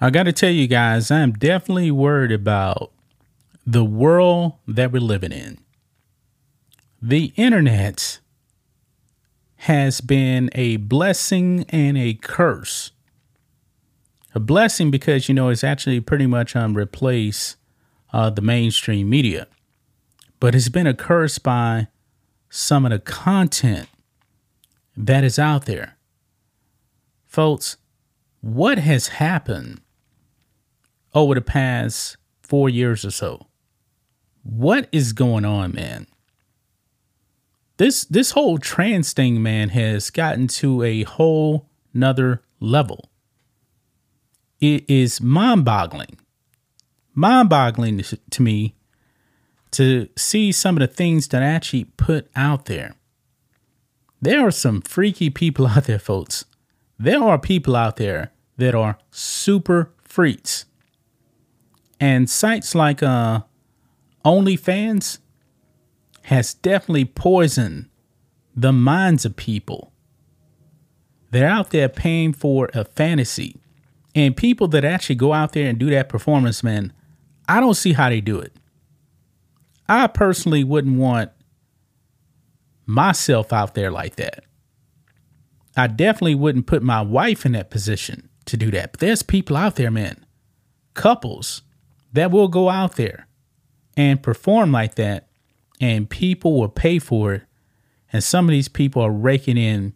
I got to tell you guys, I'm definitely worried about the world that we're living in. The internet has been a blessing and a curse. A blessing because, you know, it's actually pretty much um, replace uh, the mainstream media. But it's been a curse by some of the content that is out there. Folks, what has happened over the past four years or so. What is going on, man? This this whole trans thing, man, has gotten to a whole nother level. It is mind-boggling. Mind-boggling to me to see some of the things that I actually put out there. There are some freaky people out there, folks. There are people out there that are super freaks. And sites like uh, OnlyFans has definitely poisoned the minds of people. They're out there paying for a fantasy. And people that actually go out there and do that performance, man, I don't see how they do it. I personally wouldn't want myself out there like that. I definitely wouldn't put my wife in that position to do that. But there's people out there, man, couples that will go out there and perform like that, and people will pay for it. And some of these people are raking in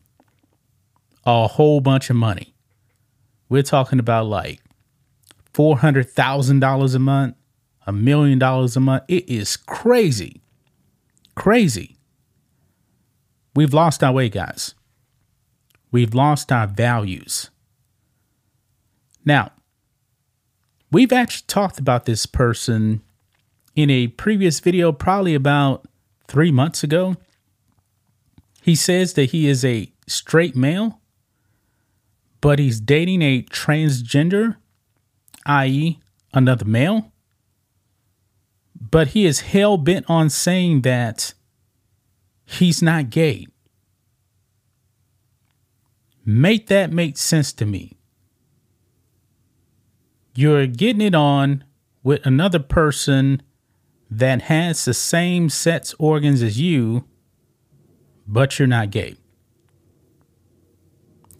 a whole bunch of money. We're talking about like $400,000 a month, a million dollars a month. It is crazy. Crazy. We've lost our way, guys. We've lost our values. Now, We've actually talked about this person in a previous video, probably about three months ago. He says that he is a straight male, but he's dating a transgender, i.e., another male. But he is hell bent on saying that he's not gay. Make that make sense to me you're getting it on with another person that has the same sex organs as you, but you're not gay.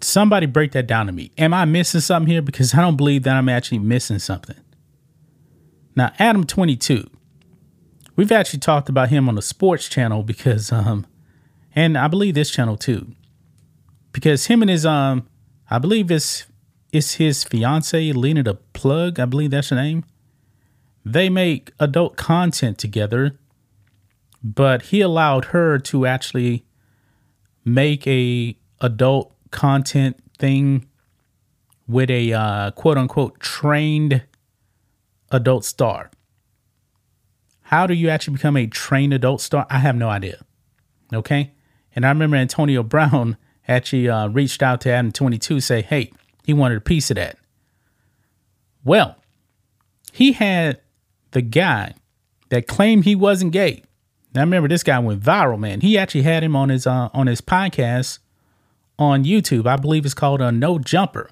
Somebody break that down to me. Am I missing something here? Because I don't believe that I'm actually missing something. Now, Adam 22, we've actually talked about him on the sports channel because, um, and I believe this channel too, because him and his, um, I believe it's it's his fiance, Lena the Plug, I believe that's her name. They make adult content together, but he allowed her to actually make a adult content thing with a uh, quote unquote trained adult star. How do you actually become a trained adult star? I have no idea. Okay. And I remember Antonio Brown actually uh, reached out to Adam 22 say, hey, he wanted a piece of that. Well, he had the guy that claimed he wasn't gay. Now remember this guy went viral, man. He actually had him on his uh, on his podcast on YouTube. I believe it's called a uh, No Jumper.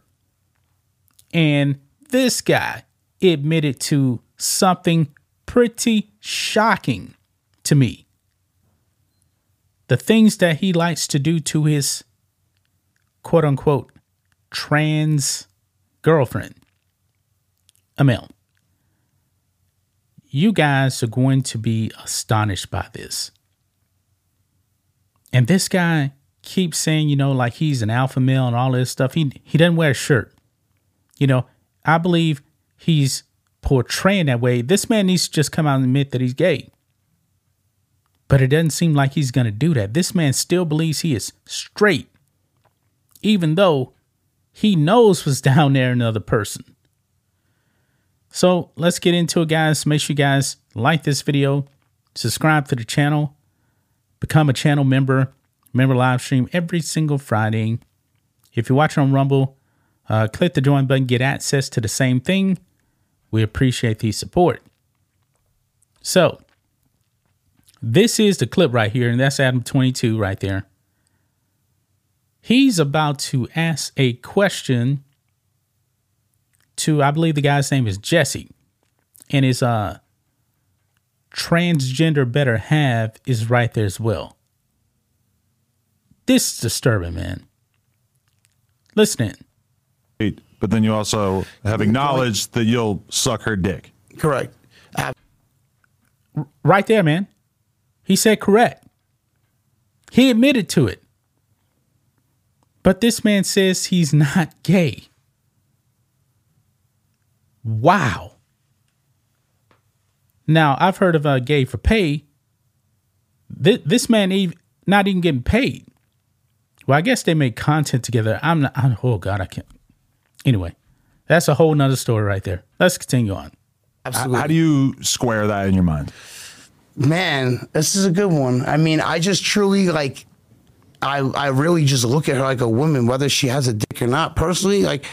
And this guy admitted to something pretty shocking to me. the things that he likes to do to his quote unquote trans girlfriend, a male. You guys are going to be astonished by this. And this guy keeps saying, you know, like he's an alpha male and all this stuff. He he doesn't wear a shirt. You know, I believe he's portraying that way. This man needs to just come out and admit that he's gay. But it doesn't seem like he's going to do that. This man still believes he is straight, even though he knows was down there another person. So let's get into it, guys. Make sure you guys like this video, subscribe to the channel, become a channel member, member live stream every single Friday. If you're watching on Rumble, uh, click the join button, get access to the same thing. We appreciate the support. So, this is the clip right here, and that's Adam 22 right there. He's about to ask a question to, I believe the guy's name is Jesse, and his uh, transgender better half is right there as well. This is disturbing, man. Listen in. But then you also have acknowledged that you'll suck her dick. Correct. I- Right there, man. He said correct. He admitted to it. But this man says he's not gay. Wow. Now, I've heard of a gay for pay. This, this man even, not even getting paid. Well, I guess they make content together. I'm not, I'm, oh God, I can't. Anyway, that's a whole nother story right there. Let's continue on. Absolutely. How do you square that in your mind? Man, this is a good one. I mean, I just truly like I I really just look at her like a woman, whether she has a dick or not. Personally, like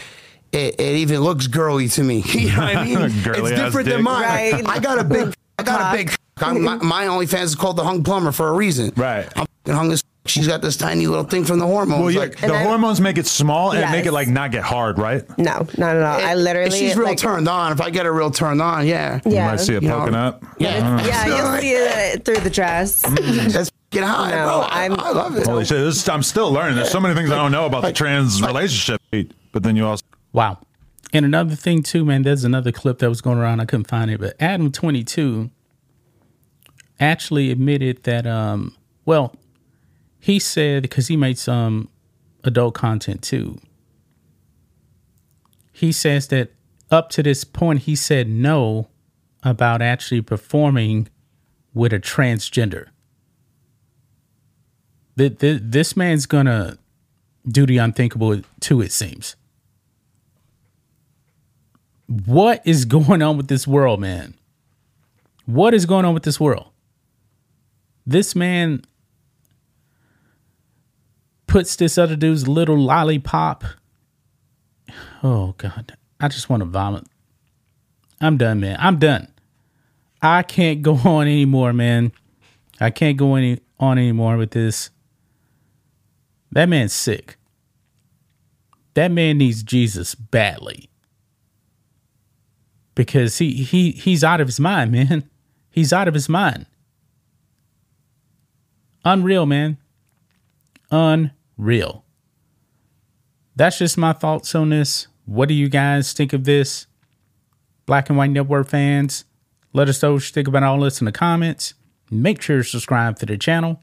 it, it even looks girly to me. you know what I mean? it's different than mine. Right. I got a big I got a big I'm, my, my OnlyFans is called the Hung Plumber for a reason. Right. I'm hung this she's got this tiny little thing from the hormones. Well, yeah, like, the hormones make it small and yes. make it like not get hard, right? No, not at all. I literally. she's real like, turned on. If I get her real turned on, yeah. yeah. You might see it poking know, up. Yeah, yeah, you'll see it through the dress. That's get high, no, bro. I, I love it. Holy shit! This, I'm still learning. There's so many things I don't know about the trans relationship. But then you also. Wow. And another thing too, man. There's another clip that was going around. I couldn't find it, but Adam 22 actually admitted that, um, well, he said because he made some adult content too. He says that up to this point, he said no about actually performing with a transgender. This man's gonna do the unthinkable too, it seems. What is going on with this world, man? What is going on with this world? This man puts this other dude's little lollipop. Oh God, I just want to vomit. I'm done, man. I'm done. I can't go on anymore, man. I can't go any on anymore with this. That man's sick. That man needs Jesus badly. Because he he he's out of his mind, man. He's out of his mind. Unreal, man. Unreal. That's just my thoughts on this. What do you guys think of this? Black and White Network fans, let us know what you think about all this in the comments. Make sure to subscribe to the channel,